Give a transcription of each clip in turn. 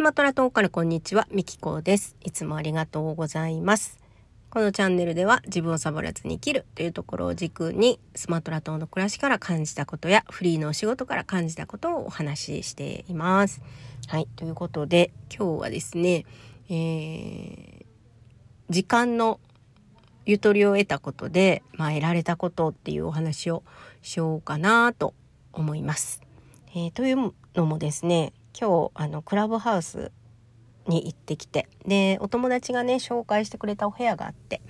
スマトラ島からこんにちは、みきこです。いつもありがとうございます。このチャンネルでは自分をサボらずに生きるというところを軸にスマトラ島の暮らしから感じたことやフリーのお仕事から感じたことをお話ししています。はい。ということで今日はですね、えー、時間のゆとりを得たことで、まあ、得られたことっていうお話をしようかなと思います。えー、というのもですね今日あのクラブハウスに行ってきてでお友達がね紹介してくれたお部屋があって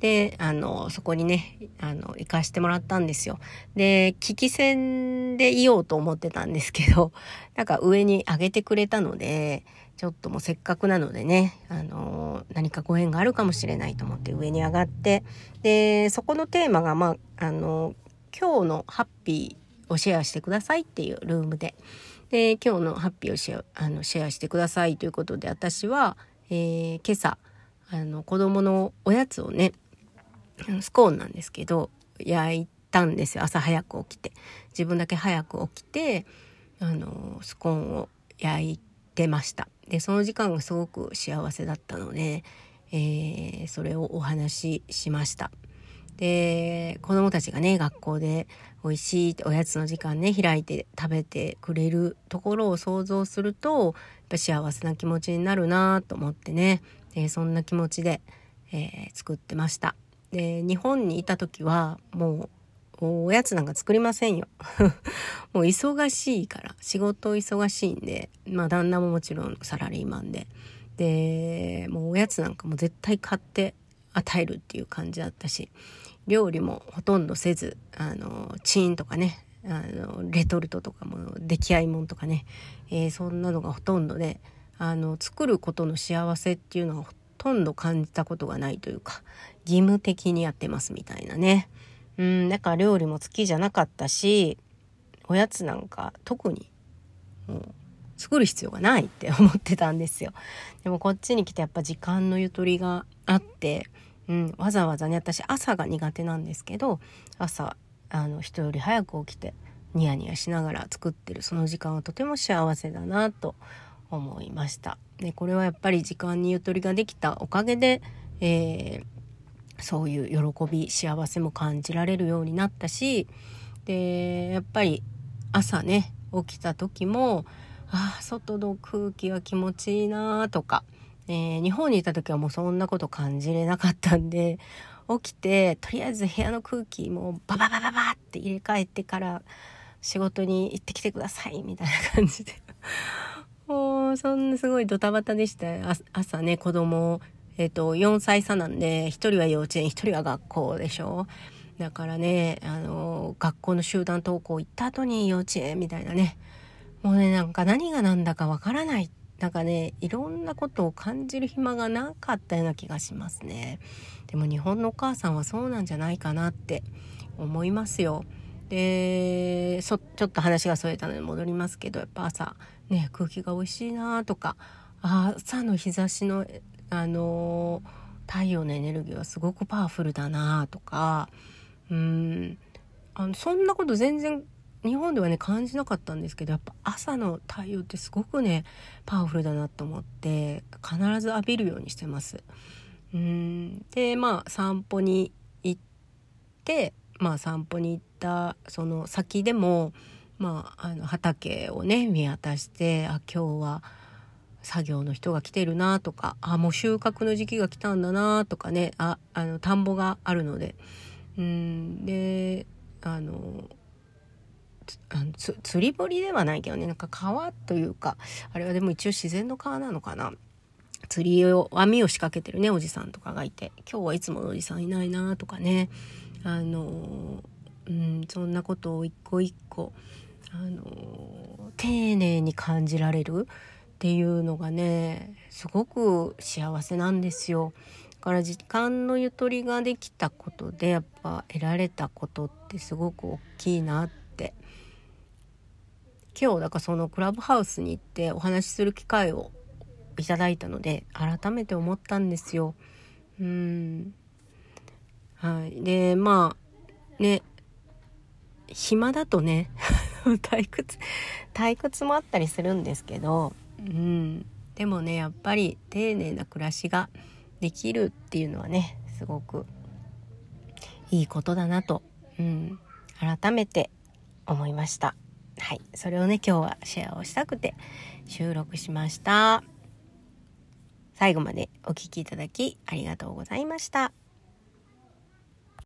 であのそこにねあの行かしてもらったんですよ。で聞き戦でいようと思ってたんですけど なんか上に上げてくれたのでちょっともうせっかくなのでねあの何かご縁があるかもしれないと思って上に上がってでそこのテーマがまああの今日のハッピーをシェアしてくださいっていうルームで。で今日のハッピーをシェアあのシェアしてくださいということで私は、えー、今朝あの子供のおやつをねスコーンなんですけど焼いたんですよ。朝早く起きて。自分だけ早く起きてあのスコーンを焼いてました。でその時間がすごく幸せだったので、えー、それをお話ししました。で子供たちがね学校で美味しいおやつの時間ね開いて食べてくれるところを想像するとやっぱ幸せな気持ちになるなと思ってね、え、そんな気持ちで、えー、作ってました。で日本にいた時はもうおやつなんか作りませんよ。もう忙しいから仕事忙しいんでまあ旦那ももちろんサラリーマンででもうおやつなんかも絶対買って与えるっていう感じだったし料理もほとんどせずあのチーンとかねあのレトルトとかも出来合いもんとかね、えー、そんなのがほとんどであの作ることの幸せっていうのはほとんど感じたことがないというか義務的にやってますみたいなね。うんだから料理も好きじゃなかったしおやつなんか特にもう作る必要がないって思ってたんですよ。でもこっちに来てやっぱ時間のゆとりがあってうん、わざわざね私朝が苦手なんですけど朝あの人より早く起きてニヤニヤしながら作ってるその時間はとても幸せだなと思いました。でこれはやっぱり時間にゆとりができたおかげで、えー、そういう喜び幸せも感じられるようになったしでやっぱり朝ね起きた時もああ外の空気が気持ちいいなとかえー、日本にいた時はもうそんなこと感じれなかったんで起きてとりあえず部屋の空気もうバババババって入れ替えてから仕事に行ってきてくださいみたいな感じで。もうそんなすごいドタバタでした。朝ね子供えっ、ー、と4歳差なんで1人は幼稚園1人は学校でしょ。だからねあの学校の集団登校行った後に幼稚園みたいなね。もうねなんか何が何だかわからないなんかねいろんなことを感じる暇がなかったような気がしますね。でも日本のお母さんはそうなんじゃないかなって思いますよ。でそちょっと話がそれたので戻りますけどやっぱ朝ね空気が美味しいなとか朝の日差しのあの太陽のエネルギーはすごくパワフルだなとかうんあのそんなこと全然日本ではね感じなかったんですけどやっぱ朝の太陽ってすごくねパワフルだなと思って必ず浴びるようにしてます。うん。でまあ散歩に行ってまあ散歩に行ったその先でもまああの畑をね見渡してあ今日は作業の人が来てるなとかあもう収穫の時期が来たんだなとかねああの田んぼがあるので。うん。であの釣り堀ではないけどねなんか川というかあれはでも一応自然の川なのかな。釣りを網を仕掛けてるねおじさんとかがいて。今日はいつものおじさんいないなとかね。あのうんそんなことを一個一個あの丁寧に感じられるっていうのがねすごく幸せなんですよ。だから時間のゆとりができたことでやっぱ得られたことってすごく大きいなって今日だからそのクラブハウスに行ってお話しする機会をいただいたので改めて思ったんですよ。うん。はい。でまあね。暇だとね 退屈退屈もあったりするんですけどうん。でもねやっぱり丁寧な暮らしができるっていうのはねすごくいいことだなと、うん、改めて思いました。はい、それをね今日はシェアをしたくて収録しました。最後までお聴きいただきありがとうございました。